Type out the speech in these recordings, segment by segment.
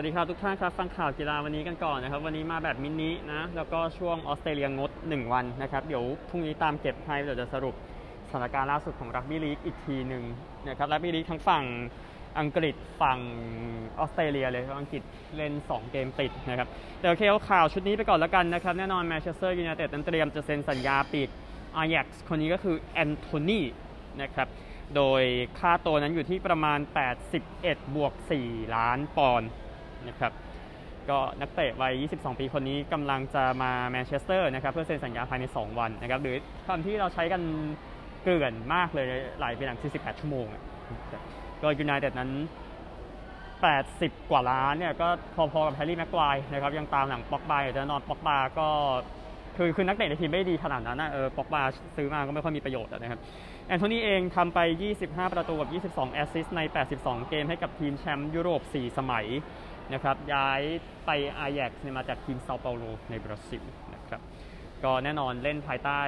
สวัสดีครับทุกท่านครับฟังข่าวกีฬาวันนี้กันก่อนนะครับ วันนี้มาแบบมินินะ แล้วก็ช่วงออสเตรเลียงด 1 วันนะครับ เดี๋ยวพรุ่งนี้ตามเก็บให้เดี๋ยวจะสรุปสถานการณ์ล่าสุดของรักบี้ลีกอีกทีหนึ่งนะครับรักบี้ลีกทั้งฝั่งอังกฤษฝั่งออสเตรเลียเลยอังกฤษเล่น 2 เกมติดนะครับเดี๋ยวเคเอาข่าวชุดนี้ไปก่อนแล้วกันนะครับ แน่นอนแมนเชสเตอร์ยูไนเต็ดนั้นเตรียมจะเซ็นสัญญาปีกอายักซ์คนนี้ก็คือแอนโทนีนะครับโดยค่าตัวนั้นอยู่ที่ประมาณ 81 บวก 4 ล้านปอนด์ นะครับก็นักเตะวัย 22 ปีคนนี้กำลังจะมาแมนเชสเตอร์นะครับเพื่อเซ็นสัญญาภายใน 2 วันนะครับหรือคำที่เราใช้กันเกลื่อนมากเลยกลายเป็นหลัก 48 ชั่วโมงก็ยูไนเต็ดนั้น 80 กว่าล้านเนี่ยก็พอๆกับแฮร์รี่แม็กไกวร์นะครับยังตามหลังป็อกบาอยู่แน่นอนป็อกบาก็คือคือนักเตะในทีมไม่ดีขนาดนั้นนะเออป็อกบาซื้อมาก็ไม่ค่อยมีประโยชน์นะครับแอนโทนีเองทำไป 25 ประตูกับ 22 แอสซิสต์ใน 82 เกมให้กับทีมแชมป์ยุโรป 4 สมัย นะครับย้ายไปอายักซ์มาจากทีมเซาเปาโลในบราซิลนะครับก็แน่นอนเล่นภายใต้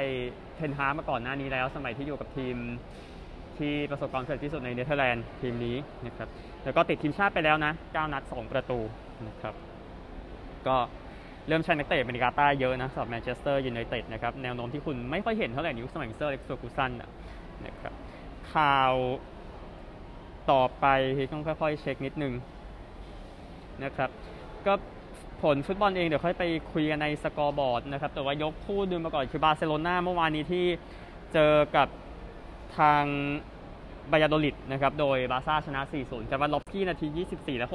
เทนฮากมาก่อนหน้านี้แล้ว สมัยที่อยู่กับทีมที่ประสบความสำเร็จที่สุดในเนเธอร์แลนด์ทีมนี้นะครับแล้วก็ติดทีมชาติไปแล้วนะ 9 นัด 2 ประตูนะครับก็เริ่มใช้นักเตะอเมริกาใต้เยอะนะสำหรับแมนเชสเตอร์ยูไนเต็ดนะครับแนวโน้มที่คุณไม่ค่อยเห็นเท่าไหร่ในยุคสมัยเซอร์เล็กซ์ฟูซันนะครับข่าวต่อไปต้องค่อยๆเช็คนิดนึง นะครับ ก็ผลฟุตบอลเองเดี๋ยวค่อยไปคุยกันใน scoreboard นะครับ แต่ว่ายกคู่ดึกมาก่อนคือบาร์เซโลนาเมื่อวานนี้ที่เจอกับทางบายาโดลิดนะครับ โดยบาร์ซ่าชนะ 4-0กับเลวานดอฟสกี้นาที 24 และ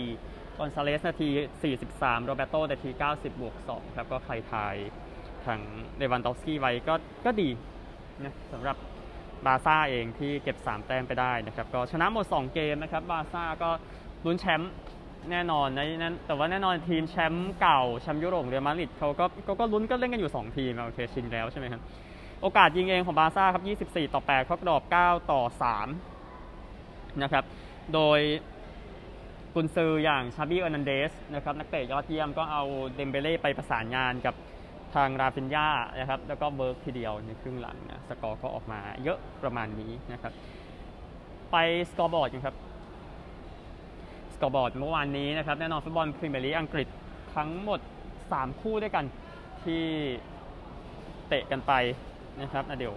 64กอนซาเลสนาที 43 โรเบโตนาที 90 บวก 2 ครับ ก็ใครทายทางเลวานดอฟสกี้ไว้ก็ก็ดีนะสำหรับบาร์ซ่าเองที่เก็บ 3 แต้มไปได้นะครับ ก็ชนะหมด 2 เกมนะครับ บาร์ซ่าก็ลุ้นแชมป์ แน่นอนนะนั้นแต่ว่าแน่นอนทีมแชมป์เก่าแชมป์ยุโรปเรอัลมาดริดเขาก็ก็ก็ลุ้นก็เล่นกันอยู่ 2 ทีมโอเคชินแล้วใช่ไหมครับโอกาสยิงเองของบาร์ซ่าครับ 24 ต่อ 8เข้ากรอบ 9 ต่อ 3 นะครับ โดยกุนซืออย่างชาบี เอร์นันเดสนะครับนักเตะยอดเยี่ยมก็เอาเดมเบเล่ไปประสานงานกับทางราฟินยานะครับ แล้วก็เบิร์กทีเดียวในครึ่งหลังนะสกอร์ก็ออกมาเยอะประมาณนี้นะครับ ไป scoreboard กันครับ scoreboard เมื่อวานนี้นะครับแน่นอนฟุตบอลพรีเมียร์ลีกอังกฤษทั้งหมด 3 คู่ด้วยกันที่เตะกันไปนะครับเดี๋ยว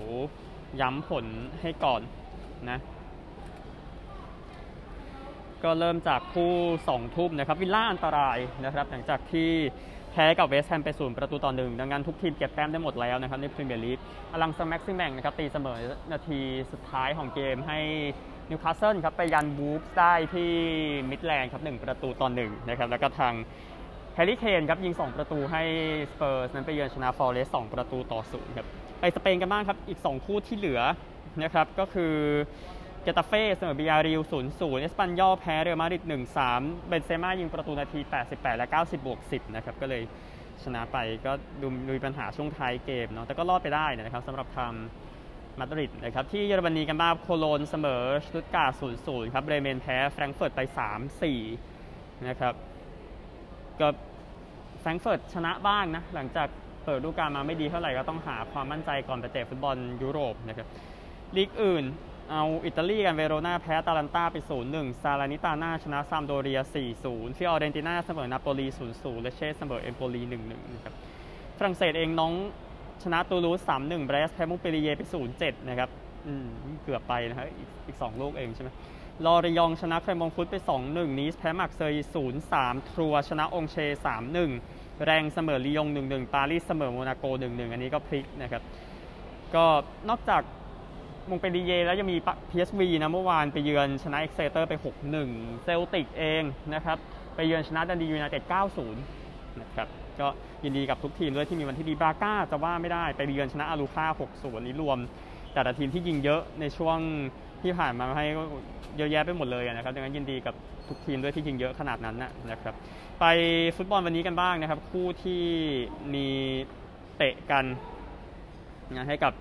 ย้ำผลให้ก่อนนะก็เริ่มจากคู่ 2 ทุ่มนะครับวิลล่าอันตรายนะครับหลังจากที่แพ้กับเวสต์แฮมไปศูนย์ประตูต่อหนึ่งดังนั้นทุกทีมเก็บแต้มได้หมดแล้วนะครับในพรีเมียร์ลีกอัลลังแซงต์แม็กซิแมงนะครับตีเสมอนาทีสุดท้ายของเกมให้ นิวคาสเซิลครับไปยันวูล์ฟได้ที่มิดแลนด์ครับหนึ่งประตูต่อหนึ่งนะครับแล้วก็ทางแฮร์รี่เคนครับยิง 2 ประตูให้สเปอร์สนั้นไปเยือนชนะฟอเรสต์2ประตูต่อศูนย์ครับไปสเปนกันบ้างครับอีก 2 คู่ที่เหลือนะครับก็คือเกตาเฟ่เสมอบียาร์เรอัล0-0เอสปันยอลแพ้เรอัลมาดริด1-3เบนเซม่ายิงประตูนาที 88 และ 90 บวก 10 นะครับก็เลยชนะไปก็ดูมีปัญหาช่วงท้ายเกมเนาะแต่ก็รอดไปได้นะครับสำหรับทาง มาดริดนะครับที่เยอรมนีกันบ้างโคโลนเสมอสตุตการ์ด0-0ครับเบรเมนแพ้แฟรงก์เฟิร์ตไป 3-4 นะครับก็แฟรงก์เฟิร์ตชนะบ้างนะ หลังจากเปิดฤดูกาลมาไม่ดีเท่าไหร่ก็ต้องหาความมั่นใจก่อนไปเตะฟุตบอลยุโรปนะครับลีกอื่นเอาอิตาลีกันเวโรนาแพ้อตาลันตาไป 0-1 ซาเลร์นิตาน่าชนะซามพ์โดเรีย 4-0 ฟิออเรนติน่าเสมอนาโปลี 0-0 เลชเช่เสมอเอมโปลี 1-1 นะครับ ฝรั่งเศสเองน็องต์ ชนะตูลูส3-1เบรสต์แพ้มงเปรีเยไป0-7นะครับอืมเกือบไปนะครับอีกอีก2ลูกเองใช่ไหมลอริยองชนะแคลร์มงต์ฟุตไป 2-1 นีซแพ้มาร์กเซย0-3 ทรัวชนะอองเช่ร์ 3-1 แรงส์เสมอลียง 1-1 ปารีสเสมอโมนาโก 1-1 อันนี้ก็พลิกนะครับ ก็นอกจากมงเปรีเยแล้วยังมี PSV นะเมื่อวานไปเยือนชนะเอ็กเซลซิเออร์ไป 6-1 เซลติกเองนะครับ ไปเยือนชนะดันดียูไนเต็ด 9-0 นะครับ ก็ยินดีกับทุกทีมด้วยที่มีวันที่ดีบราก้าจะว่าไม่ได้ไปเยือนชนะอารูคา6-0นี้รวม แต่ละทีมที่ยิงเยอะในช่วงที่ผ่านมาให้เยอะแยะไปหมดเลยนะครับดังนั้นยินดีกับทุกทีมด้วยที่ยิงเยอะขนาดนั้นนะครับ ไปฟุตบอลวันนี้กันบ้างนะครับ คู่ที่มีเตะกันนะให้กับ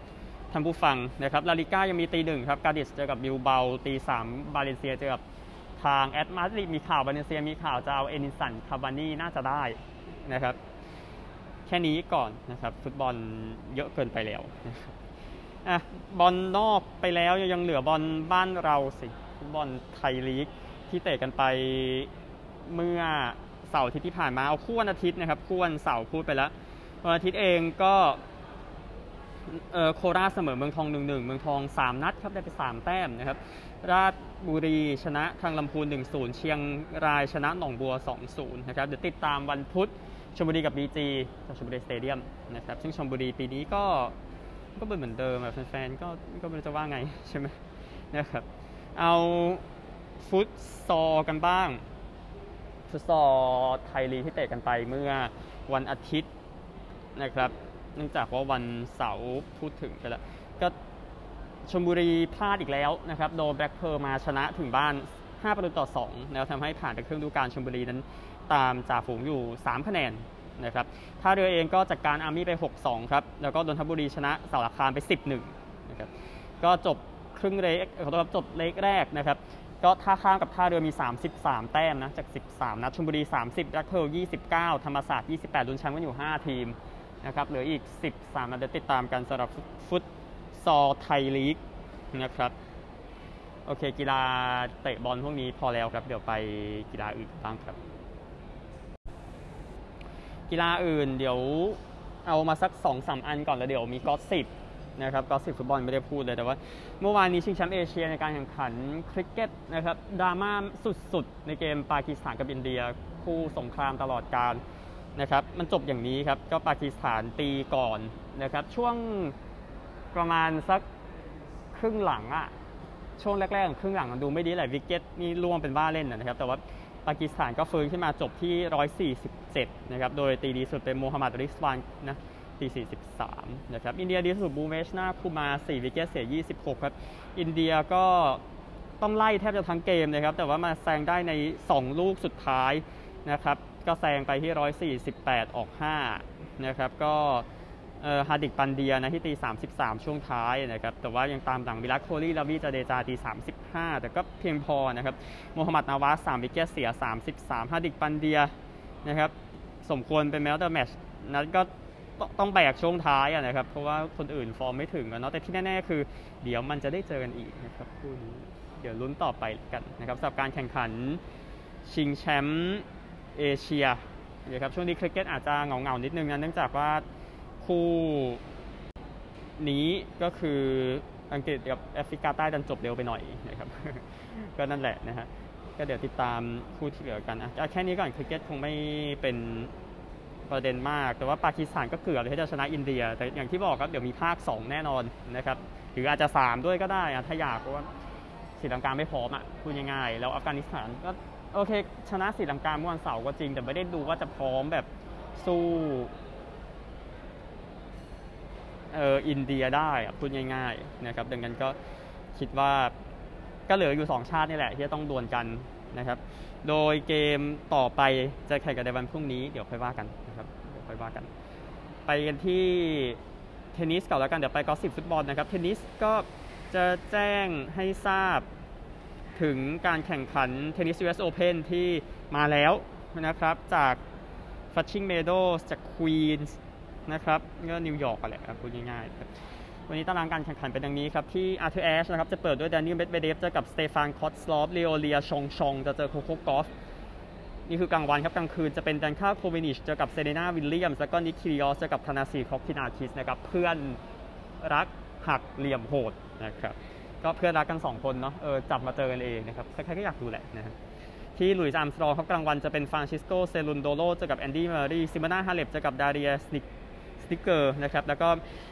ท่านผู้ฟังนะครับลาลิก้ายังมีตีหนึ่งครับกาดิสเจอกับบิลเบาตีสามบาเลนเซียเจอกับทางแอตมาดริดมีข่าวบาเลนเซียมีข่าวจะเอาเอดินสันคาวานี่น่าจะได้ นะครับ แค่นี้ก่อนนะครับ ฟุตบอลเยอะเกินไปแล้วอะบอลนอกไปแล้วยังเหลือบอลบ้านเราสิฟุตบอลไทยลีกที่เตะกันไปเมื่อเสาร์อาทิตย์ที่ผ่านมาเอาคู่วันอาทิตย์นะครับคู่วันเสาร์พูดไปแล้ววันอาทิตย์เองก็เออโคราชเสมอเมืองทองหนึ่งหนึ่งเมืองทองสามนัดครับได้ไปสามแต้มนะครับ ราชบุรีชนะทางลำพูน1-0เชียงรายชนะหนองบัว2-0นะครับเดี๋ยวติดตามวันพุธ ชลบุรีกับบีจีจากชลบุรีสเตเดียมนะครับซึ่งชลบุรีปีนี้ก็ก็เป็นเหมือนเดิมอะแฟนๆก็ก็ไม่รู้จะว่าไงใช่ไหมนะครับเอาฟุตซอลกันบ้างฟุตซอลไทยลีกที่เตะกันไปเมื่อวันอาทิตย์นะครับ เนื่องจากว่าวันเสาร์พูดถึงไปแล้ว ก็ชลบุรีพลาดอีกแล้วนะครับ โดนแบล็คเพอร์มาชนะถึงบ้าน 5 ประตูต่อ2แล้วทำให้ผ่านไปครึ่งฤดูกาลชลบุรีนั้น ตามจ่าฝูงอยู่ 3 คะแนนนะครับท่าเรือเองก็จัดการอาร์มี่ไป 6-2 ครับ แล้วก็นนทบุรีชนะเสาหลักคามไป11นะครับ ก็จบครึ่งเลกขอโทษครับจบเลกแรกนะครับ ก็ท่าข้ามกับท่าเรือมี 33 แต้มนะ จาก 13 นัดชลบุรี 30รักเคิล29 ธรรมศาสตร์ 28ลุ้นแชมป์กันอยู่ 5 ทีมนะครับเหลืออีก 13นัดเดี๋ยวติดตามกันสำหรับฟุตซอลไทยลีกนะครับโอเค กีฬาเตะบอลพวกนี้พอแล้วครับ เดี๋ยวไปกีฬาอื่นบ้างครับ กีฬาอื่น เดี๋ยวเอามาสัก2อสอันก่อนแล้วเดี๋ยวมี gossip นะครับ gossip ฟุตบอลไม่ได้พูดเลยแต่ว่า เมื่อวานนี้ชิงแชมป์เอเชียในการแข่งขันคริกเก็ตนะครับดราม่าสุดๆ ในเกมปากีสถานกับอินเดีย คู่สงครามตลอดกาลนะครับมันจบอย่างนี้ครับก็ปากีสถานตีก่อนนะครับช่วงประมาณสักครึ่งหลังอะช่วงแรกๆของครึ่งหลังมันดูไม่ดีแหละ wicket นี่ร่วงเป็นว่าเล่นนะครับแต่ว่า ปากีสถานก็ฟื้นขึ้นมาจบที่ 147 นะครับ โดยตีดีสุดเป็นโมฮัมหมัดริสวานนะตี43 นะครับ อินเดียดีสุดภูวเนชวาร์กุมาร 4 wicket เสีย 26 ครับ อินเดียก็ต้องไล่แทบจะทั้งเกมนะครับ แต่ว่ามาแซงได้ใน 2 ลูกสุดท้ายนะครับ ก็แซงไปที่ 148 ออก 5 นะครับ ก็ ฮาร์ดิกปันเดียนะที่ตี 33 ช่วงท้ายนะครับแต่ว่ายังตามหลังวิรัตโคห์ลี ราวีจาเดจาตี 35 แต่ก็เพียงพอนะครับโมฮัมหมัดนาวาส3 wicket เสีย 33ฮาร์ดิกปันเดียนะครับสมควรเป็น Man of the Match นั้นก็ต้องแบกช่วงท้ายนะครับ เพราะว่าคนอื่นฟอร์มไม่ถึงเนาะแต่ที่แน่ๆคือ เดี๋ยวมันจะได้เจอกันอีกนะครับคู่นี้เดี๋ยวลุ้นต่อไปกันนะครับสำหรับการแข่งขันชิงแชมป์เอเชียนะครับช่วงนี้คริกเก็ตอาจจะเหงาๆนิดนึงนะเนื่องจากว่า คู่นี้ก็คืออังกฤษกับแอฟริกาใต้ดันจบเร็วไปหน่อยนะครับ ก็นั่นแหละนะฮะก็เดี๋ยวติดตามคู่ที่เหลือกันอะแค่นี้ก่อนคริกเก็ตคงไม่เป็นประเด็นมาก แต่ว่าปากีสถานก็เกือบที่จะชนะอินเดีย แต่อย่างที่บอกครับเดี๋ยวมีภาค 2 แน่นอนนะครับหรืออาจจะ 3 ด้วยก็ได้ถ้าอยากเพราะว่าศรีลังกาไม่พร้อมอะพูดง่ายๆแล้วอัฟกานิสถานก็โอเค ชนะศรีลังกาเมื่อวันเสาร์ก็จริง แต่ไม่ได้ดูว่าจะพร้อมแบบสู้ เอออินเดียได้พูดง่ายๆนะครับดังนั้นก็คิดว่าก็เหลืออยู่ 2 ชาตินี่แหละ ที่จะต้องดวลกันนะครับ โดยเกมต่อไปจะแข่งกันในวันพรุ่งนี้เดี๋ยวค่อยว่ากันนะครับเดี๋ยวค่อยว่ากัน ไปกันที่เทนนิสก่อนแล้วกันเดี๋ยวไป gossip ฟุตบอลนะครับเทนนิสก็จะแจ้งให้ทราบถึงการแข่งขันเทนนิส US Open ที่มาแล้วนะครับจาก Flushing Meadows จาก Queens น นะครับก็นิวยอร์กแหละพูดง่ายๆครับวันนี้ตารางการแข่งขันเป็นดังนี้ครับ ที่อาร์เธอร์แอชนะครับ จะเปิดด้วยดานิลเมดเวเดฟเจอกับสเตฟานคอซลอฟเลโอเลียฌองฌองจะเจอโคโคกอฟนี่คือกลางวันครับ กลางคืนจะเป็นดันก้าโควินิชเจอกับเซเรนาวิลเลียมแล้วก็นิคคีริออสเจอกับธานาซีค็อกคินาคิสนะครับเพื่อนรักหักเหลี่ยมโหดนะครับก็เพื่อนรักกัน 2 คนเนาะเออจับมาเจอกันเองนะครับใครๆก็อยากดูแหละนะที่หลุยส์อาร์มสตรองครับกลางวันจะเป็นฟรานซิสโกเซรุนโดโลเจอกับแอนดี้มารีซิโมน่าฮาเลปเจอกับดาริเอสนิก สติกเกอร์นะครับ แล้วก็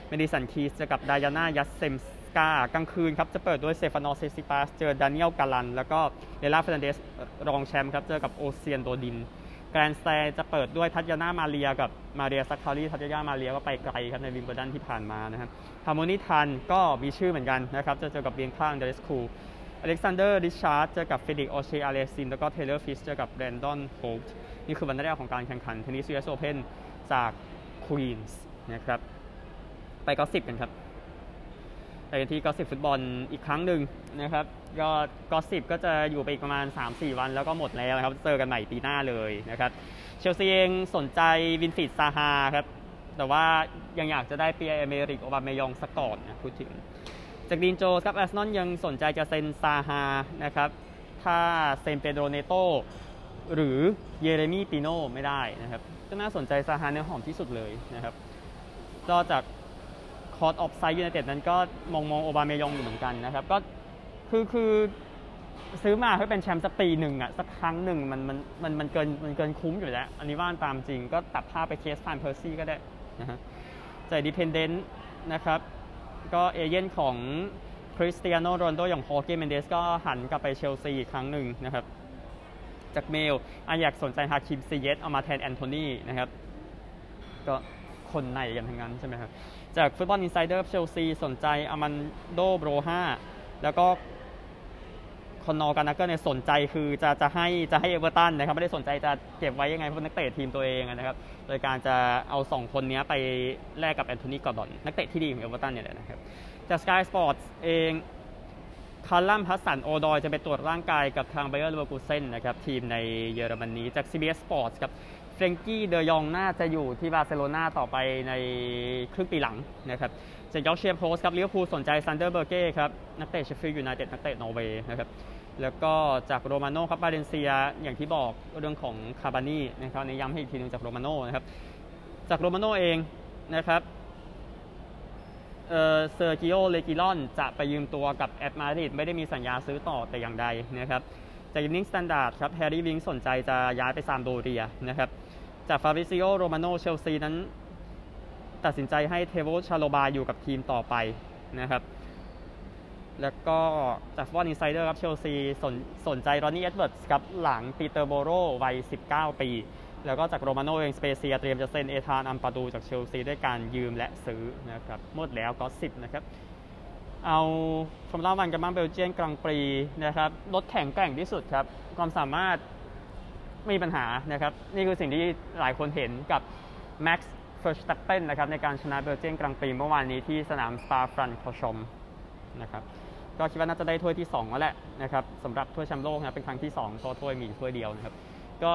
เมดิสันคีสเจอกับดายาน่ายาสเตรมสกากลางคืนครับ จะเปิดด้วยสเตฟานอสซิตซิปาสเจอดานิเอลกาลัน แล้วก็เลย์ล่าเฟร์นานเดซรองแชมป์ครับ เจอกับโอเซียนโดดิน Grandstand จะเปิดด้วยทัตยาน่ามาเรียกับมาเรียซัคคารีทัตยามาเรียก็ไปไกลครับในวิมเบิลดันที่ผ่านมานะครับฮาร์โมนีทันก็มีชื่อเหมือนกันนะครับ จะเจอกับเบียงก้าอันเดรสคูอเล็กซานเดอร์ริตชาร์ดเจอกับเฟลิกซ์โอเชร์อาเลียสซิม แล้วก็เทย์เลอร์ฟริตซ์เจอกับแบรนดอนโฮลต์นี่คือวันแรกของการแข่งขันเทนนิส US Open จาก ควีนส์นะครับ ไป gossip กันครับไปกันที่ gossip ฟุตบอลอีกครั้งหนึ่งนะครับก็ gossip ก็จะอยู่ไปอีกประมาณ 3-4 วันแล้วก็หมดแล้วครับเจอกันใหม่ปีหน้าเลยนะครับเชลซีเองสนใจวิลฟรีดซาฮาครับแต่ว่ายังอยากจะได้ปิแอร์เอเมอริกโอบาเมยองซะก่อนนะพูดถึงจากดีนโจนส์ครับอาร์เซนอลยังสนใจจะเซ็นซาฮานะครับถ้าเซ็นเปโดรเนโตหรือเยเรมีปิโนไม่ได้นะครับ ก็น่าสนใจซาฮาเนื้อหอมที่สุดเลยนะครับก็จากคอร์ดออฟไซด์ยูไนเต็ดนั้นก็มองมองโอบาเมยองอยู่เหมือนกันนะครับ ก็คือคือซื้อมาเพื่อเป็นแชมป์สักปีหนึ่งอะสักครั้งหนึ่งมันมันมันมันเกินมันเกินคุ้มอยู่แล้ว อันนี้ว่านตามจริงก็ตัดภาพไปเคสฟานเพอร์ซี่ก็ได้นะฮะจากดิพเอนเดนต์นะครับ ก็เอเย่นของคริสเตียโนโรนโดอย่างฮอเกเมนเดสก็หันกลับไปเชลซีอีกครั้งหนึ่งนะครับ จากเมลอาอยากสนใจฮาคิมซีเยสเอามาแทนแอนโทนีนะครับ ก็คนในกันทั้งนั้นใช่ไหมครับ จาก Football Insider เชลซีสนใจอามันโดโบรฮาแล้วก็คอเนอร์กัลลาเกอร์เนี่ยสนใจคือจะจะให้จะให้เอเวอร์ตันนะครับ ไม่ได้สนใจจะเก็บไว้ยังไงเพราะนักเตะทีมตัวเองนะครับ โดยการจะเอา 2 คนนี้ไปแลกกับแอนโทนีกอร์ดอน นักเตะที่ดีของเอเวอร์ตันเนี่ยแหละนะครับ จาก Sky Sports เอง คัลลัมฮัดสันโอดอยจะไปตรวจร่างกายกับทางไบเออร์เลเวอร์กูเซนนะครับทีมในเยอรมนีจาก CBS Sports ครับเฟรงกี้เดอยองน่าจะอยู่ที่บาร์เซโลนาต่อไปในครึ่งปีหลังนะครับจาก Yorkshire Post ครับลิเวอร์พูลสนใจซันเดอร์เบอร์เก้ครับนักเตะเชฟฟิลด์ยูไนเต็ดนักเตะนอร์เวย์นะครับแล้วก็จากโรมาโน่ครับบาเลนเซียอย่างที่บอกเรื่องของคาบานี่นะครับในย้ำให้อีกทีนึงจากโรมาโน่นะครับจากโรมาโน่เองนะครับ เซร์คิโอ เรกีลอน จะไปยืมตัวกับแอตมาดริดไม่ได้มีสัญญาซื้อต่อแต่อย่างใดนะครับ จาก Evening Standard ครับแฮร์รี่วิงค์สสนใจจะย้ายไปซามพ์โดเรียนะครับ จากฟาบริซิโอ โรมาโน เชลซีนั้น ตัดสินใจให้เทรโวห์ชาโลบาห์อยู่กับทีมต่อไปนะครับ แล้วก็จาก Football Insider ครับเชลซีสนสนใจรอนนี่เอ็ดเวิร์ดครับหลังปีเตอร์โบโรวัย 19 ปี แล้วก็จากโรมาโนเองสเปเซียเตรียมจะเซ็นเอธานอัมปาดูจากเชลซีด้วยการยืมและซื้อนะครับหมดแล้ว gossip นะครับ เอาฟอร์มูล่าวันกันบ้างเบลเจียนกรังด์ปรีซ์นะครับรถแข่งแกร่งที่สุดครับ ความสามารถไม่มีปัญหานะครับ นี่คือสิ่งที่หลายคนเห็นกับ Max Verstappen นะครับในการชนะเบลเจียนกรังด์ปรีซ์เมื่อวานนี้ที่สนามสปา-ฟรังคอร์ชองส์นะครับก็คิดว่าน่าจะได้ถ้วยที่2แล้วแหละนะครับสำหรับถ้วยแชมป์โลกนะเป็นครั้งที่2เพราะถ้วยมีถ้วยเดียวนะครับ ก็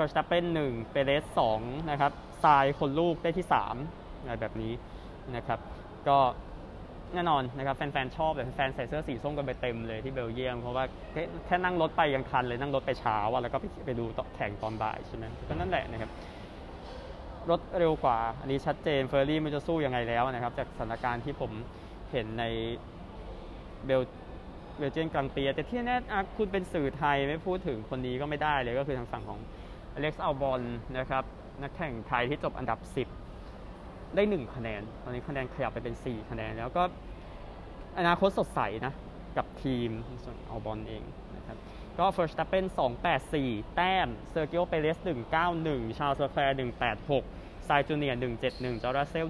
Verstappen 1เปเรส2นะครับซายนซ์คนลูกได้ที่3อะไรแบบนี้นะครับ ก็แน่นอนนะครับแฟนๆชอบเลยแฟนใส่เสื้อสีส้มกันไปเต็มเลยที่เบลเยียม เพราะว่าแค่แค่นั่งรถไปยังทันเลยนั่งรถไปเช้าอะแล้วก็ไปไปดูต่อแข่งตอนบ่ายใช่ไหมก็นั่นแหละนะครับรถเร็วกว่า อันนี้ชัดเจนเฟอร์รี่มันจะสู้ยังไงแล้วนะครับ จากสถานการณ์ที่ผมเห็นในเบลเบลเจียนกลางปีแต่ที่แน่คุณเป็นสื่อไทยไม่พูดถึงคนนี้ก็ไม่ได้เลยก็คือทางฝั่งของ เล็กซ์อัลบอนนะครับนักแข่งไทยที่จบอันดับ 10 ได้ 1 คะแนน ตอนนี้คะแนนขยับไปเป็น 4 คะแนน แล้วก็อนาคตสดใสนะ กับทีมส่วนอัลบอนเองนะครับก็ First s t a p p e n 284 แต้มเซร์คิโอเปเรซ 191 ชาลส์แคร์ 186ซายนซ์จูเนียร์171 จอร์เซล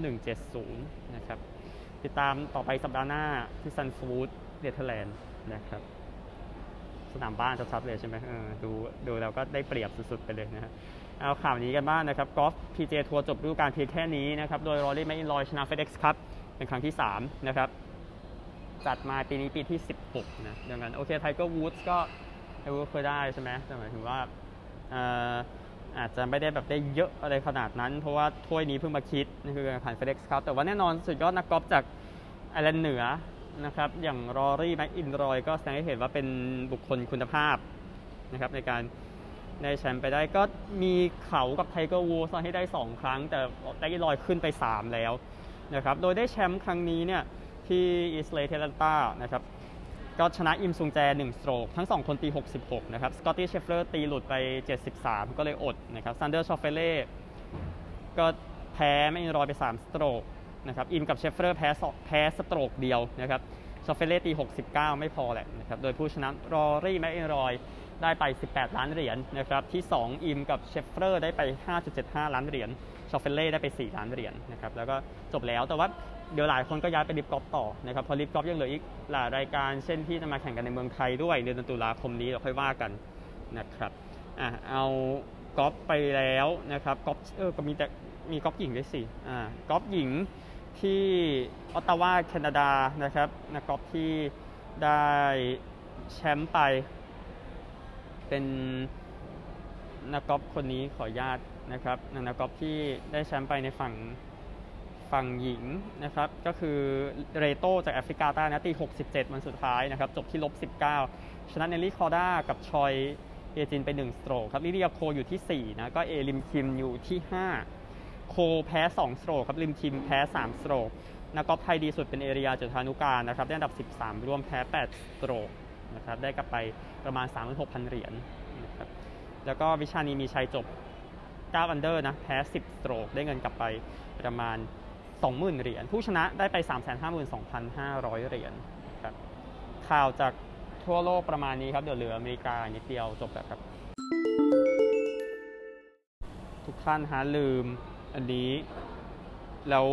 170 นะครับ ติดตามต่อไปสัปดาห์หน้าที่ซันด์ฟูร์ตเนเธอร์แลนด์นะครับ สนามบ้านชัดๆเลยใช่ไหมเออดูดูแล้วก็ได้เปรียบสุดๆไปเลยนะฮะเอาข่าวนี้กันบ้างนะครับกอล์ฟพีจีเอทัวร์จบฤดูกาลเพียงแค่นี้นะครับโดยรอรี่แม็คอิลรอยชนะเฟดเอ็กซ์คัพเป็นครั้งที่ 3 นะครับ จัดมาปีนี้ปีที่ 16 นะดังนั้นโอเคไทเกอร์วูดส์ก็ไทเกอร์เคยได้ใช่ไหมแต่หมายถึงว่าเอ่ออาจจะไม่ได้แบบได้เยอะอะไรขนาดนั้น เพราะว่าถ้วยนี้เพิ่งมาคิดนี่คือการแข่งขันเฟดเอ็กซ์คัพแต่ว่าแน่นอนสุดยอดนักกอล์ฟจากไอร์แลนด์เหนือ นะครับ อย่างรอรี่แม็คอิลรอยก็แสดงให้เห็นว่าเป็นบุคคลคุณภาพนะครับในการได้แชมป์ไปได้ก็มีเขากับไทเกอร์วูดส์ให้ได้ 2 ครั้ง แต่แม็คอิลรอยขึ้นไป 3 แล้วนะครับ โดยได้แชมป์ครั้งนี้เนี่ยที่อีสต์เลคแอตแลนตานะครับก็ชนะอิมซุงแจ 1 สโตรก ทั้ง 2 คนตี 66 นะครับ สกอตตี้เชฟเลอร์ตีหลุดไป 73 ก็เลยอดนะครับแซนเดอร์ชอฟเฟเล่ก็แพ้แม็คอิลรอยไป 3 สโตรก นะครับอิมกับเชฟเลอร์แพ้สองแพ้สโตรกเดียวนะครับชอฟเฟเล่ตี 69 ไม่พอแหละนะครับโดยผู้ชนะรอรี่แม็คอิลรอยได้ไป 18 ล้านเหรียญนะครับที่ 2 อิมกับเชฟเลอร์ได้ไป 5.75 ล้านเหรียญชอฟเฟเล่ได้ไป 4 ล้านเหรียญนะครับแล้วก็จบแล้วแต่ว่าเดี๋ยวหลายคนก็ย้ายไป LIV Golf ต่อนะครับเพราะ LIV Golf ยังเหลืออีกหลายรายการเช่นที่จะมาแข่งกันในเมืองไทยด้วยเดือนตุลาคมนี้เราค่อยว่ากันนะครับอะเอากอล์ฟไปแล้วนะครับกอล์ฟเออก็มีแต่มีกอล์ฟหญิงด้วยสิอ่ากอล์ฟหญิง ที่ออตตาวาแคนาดานะครับนักกอล์ฟที่ได้แชมป์ไป เป็นนักกอล์ฟคนนี้ขออนุญาตนะครับนักกอล์ฟที่ได้แชมป์ไปในฝั่งฝั่งหญิงนะครับ ก็คือเรโตจากแอฟริกาใต้นะตี 67 วันสุดท้ายนะครับ จบที่ลบ 19 ชนะเนลลี่คอร์ด้ากับชเวเฮจินไป 1 สโตรกครับลิเดียโคอยู่ที่ 4 นะ ก็อาลิมคิมอยู่ที่ 5 โคแพ้ 2 สโตรกครับลิมคิมแพ้ 3 สโตรกนักกอล์ฟไทยดีสุดเป็นเอรียา จุฑานุกาลนะครับได้อันดับ 13 ร่วมแพ้ 8 สโตรกนะครับได้กลับไปประมาณ 36,000 เหรียญนะครับแล้วก็วิชาณีมีชัยจบ 9 under นะแพ้ 10 สโตรกได้เงินกลับไปประมาณ 20,000 เหรียญผู้ชนะได้ไป 352,500 เหรียญครับข่าวจากทั่วโลกประมาณนี้ครับ เดี๋ยวเหลืออเมริกานิดเดียวจบแล้วครับ ทุกท่านฮะลืม อันนี้แล้ว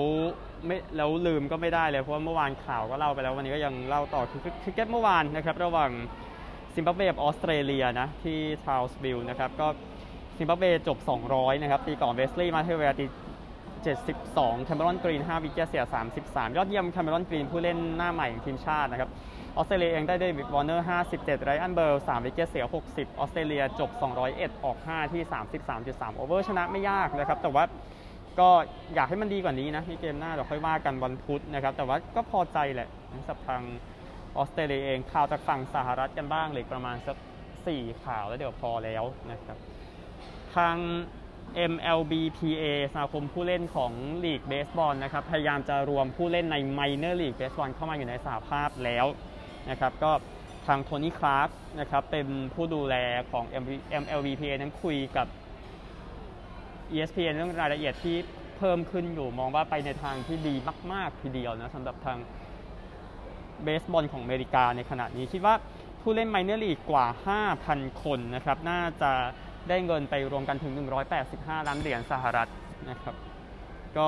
ไม่แล้วลืมก็ไม่ได้เลยเพราะว่าเมื่อวานข่าวก็เล่าไปแล้ววันนี้ก็ยังเล่าต่อคือคริกเก็ตเมื่อวานนะครับ ระหว่างซิมบับเวกับออสเตรเลียนะที่ทาวน์สวิลล์นะครับก็ซิมบับเวจบ 200 นะครับ ตีก่อนเวสลีย์มาเดเวียร์ตี 72แคมเบรอนกรีน 5 wicket เสีย 33 ยอดเยี่ยมแคมเบรอนกรีน ผู้เล่นหน้าใหม่ของทีมชาตินะครับออสเตรเลียเองได้เดวิดวอร์เนอร์ 57 ไรอันเบิร์ล3 wicket เสีย 60 ออสเตรเลียจบ 201 ออก 5 ที่ 33.3 over ชนะไม่ยากนะครับ แต่ว่า อยากให้มันดีกว่านี้นะในเกมหน้าเดี๋ยวค่อยว่ากันวันพุธนะครับ แต่ว่าก็พอใจแหละสำหรับทางออสเตรเลียเองข่าวจากฝั่งสหรัฐกันบ้างเลยประมาณสัก4ข่าวแล้วเดี๋ยวพอแล้วนะครับทาง MLBPA สมาคมผู้เล่นของลีกเบสบอลนะครับ พยายามจะรวมผู้เล่นใน Minor League Baseball เข้ามาอยู่ในสหภาพแล้วนะครับ ก็ทางโทนี่คลาร์กนะครับ เป็นผู้ดูแลของ MLBPA นั้นคุยกับ ESPN เรื่องรายละเอียดที่เพิ่มขึ้นอยู่มองว่าไปในทางที่ดีมาก ๆ ทีเดียวนะสำหรับทางเบสบอลของอเมริกาในขณะนี้คิดว่าผู้เล่นไมเนอร์ลีกกว่า 5,000 คนนะครับ น่าจะได้เงินไปรวมกันถึง 185 ล้านเหรียญสหรัฐนะครับ ก็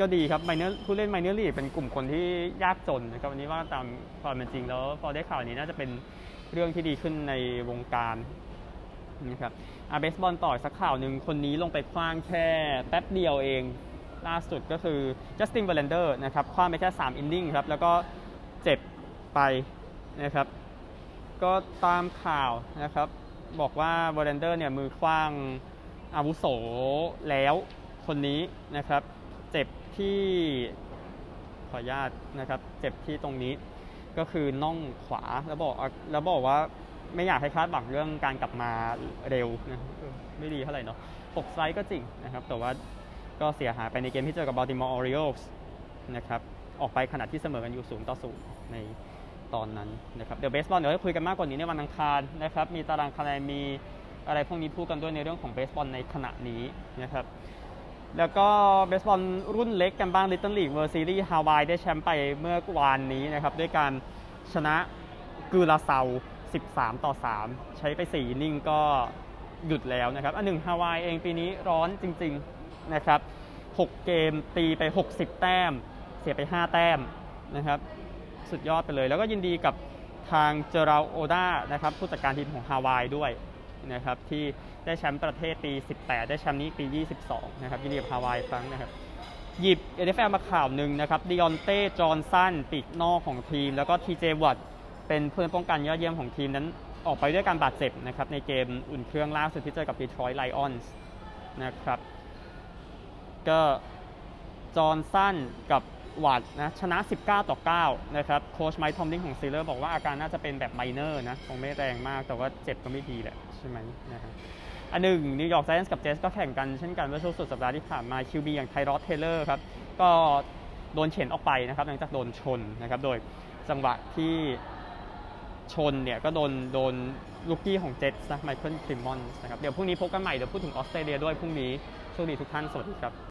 ก็ดีครับไมเนอร์ผู้เล่นไมเนอร์ลีกเป็นกลุ่มคนที่ยากจนนะครับวันนี้ว่าตามความเป็นจริงแล้วพอได้ข่าวนี้น่าจะเป็นเรื่องที่ดีขึ้นในวงการนะครับ อาเบสบอลต่อสักข่าวหนึ่งคนนี้ลงไปขว้างแค่แป๊บเดียวเอง ล่าสุดก็คือจัสตินเวอร์แลนเดอร์นะครับขว้างไปแค่3 inning ครับแล้วก็เจ็บไปนะครับก็ตามข่าวนะครับบอกว่าเวอร์แลนเดอร์เนี่ยมือขว้างอาวุโสแล้วคนนี้นะครับเจ็บที่ขออนุญาตนะครับเจ็บที่ตรงนี้ก็คือน่องขวาแล้วบอกแล้วบอกว่า ไม่อยากให้คาดหวังเรื่องการกลับมาเร็วนะไม่ดีเท่าไหร่เนาะปกไซส์ก็จริงนะครับ แต่ว่าก็เสียหายไปในเกมที่เจอกับ Baltimore Orioles นะครับ ออกไปขณะที่เสมอกันอยู่ศูนย์ต่อศูนย์ในตอนนั้นนะครับเดี๋ยวเบสบอลเดี๋ยวให้คุยกันมากกว่านี้ในวันอังคารนะครับ มีตารางคะแนนมีอะไรพวกนี้พูดกันด้วยในเรื่องของเบสบอลในขณะนี้นะครับ แล้วก็เบสบอลรุ่นเล็กกันบ้าง Little League World Series ฮาวายได้แชมป์ไปเมื่อวานนี้นะครับ ด้วยการชนะกูลาเซา 13 ต่อ 3 ใช้ไป 4 นิ่งก็หยุดแล้วนะครับ อันหนึ่งฮาวายเองปีนี้ร้อนจริงๆนะครับ 6 เกมตีไป 60 แต้ม เสียไป 5 แต้มนะครับ สุดยอดไปเลย แล้วก็ยินดีกับทางเจอราโอดานะครับผู้จัดการทีมของฮาวายด้วยนะครับที่ได้แชมป์ประเทศปี 18 ได้แชมป์นี้ปี 22 นะครับยินดีกับฮาวายครั้งนะครับ หยิบ NFL มาข่าวหนึ่งนะครับดิออนเต้ จอห์นสันปีกนอกของทีม แล้วก็ทีเจวัตต์ เป็นผู้เล่นป้องกันยอดเยี่ยมของทีมนั้นออกไปด้วยการบาดเจ็บนะครับในเกมอุ่นเครื่องล่าสุดที่เจอกับดีทรอยต์ไลออนส์นะครับก็จอห์นสันกับวัตต์นะชนะ 19 ต่อ 9 นะครับ โค้ชไมค์ทอมลินของสตีลเลอร์สบอกว่าอาการน่าจะเป็นแบบ minor นะ คงไม่แรงมาก แต่ว่าเจ็บก็ไม่ดีแหละ ใช่ไหมนะครับอันหนึ่งนิวยอร์กไจแอนต์สกับเจ็ตส์ก็แข่งกันเช่นกันเมื่อช่วงสุดสัปดาห์ที่ผ่านมา QB อย่างไทร็อด เทย์เลอร์ครับ ก็โดนเชิญออกไปนะครับ หลังจากโดนชนนะครับ โดยจังหวะที่ ชนเนี่ยก็โดนโดน rookie ของเจ็ตส์นะไมเคิล เคลมอนส์นะครับเดี๋ยวพรุ่งนี้พบกันใหม่ เดี๋ยวพูดถึงออสเตรเลียด้วยพรุ่งนี้โชคดีทุกท่านสวัสดีครับ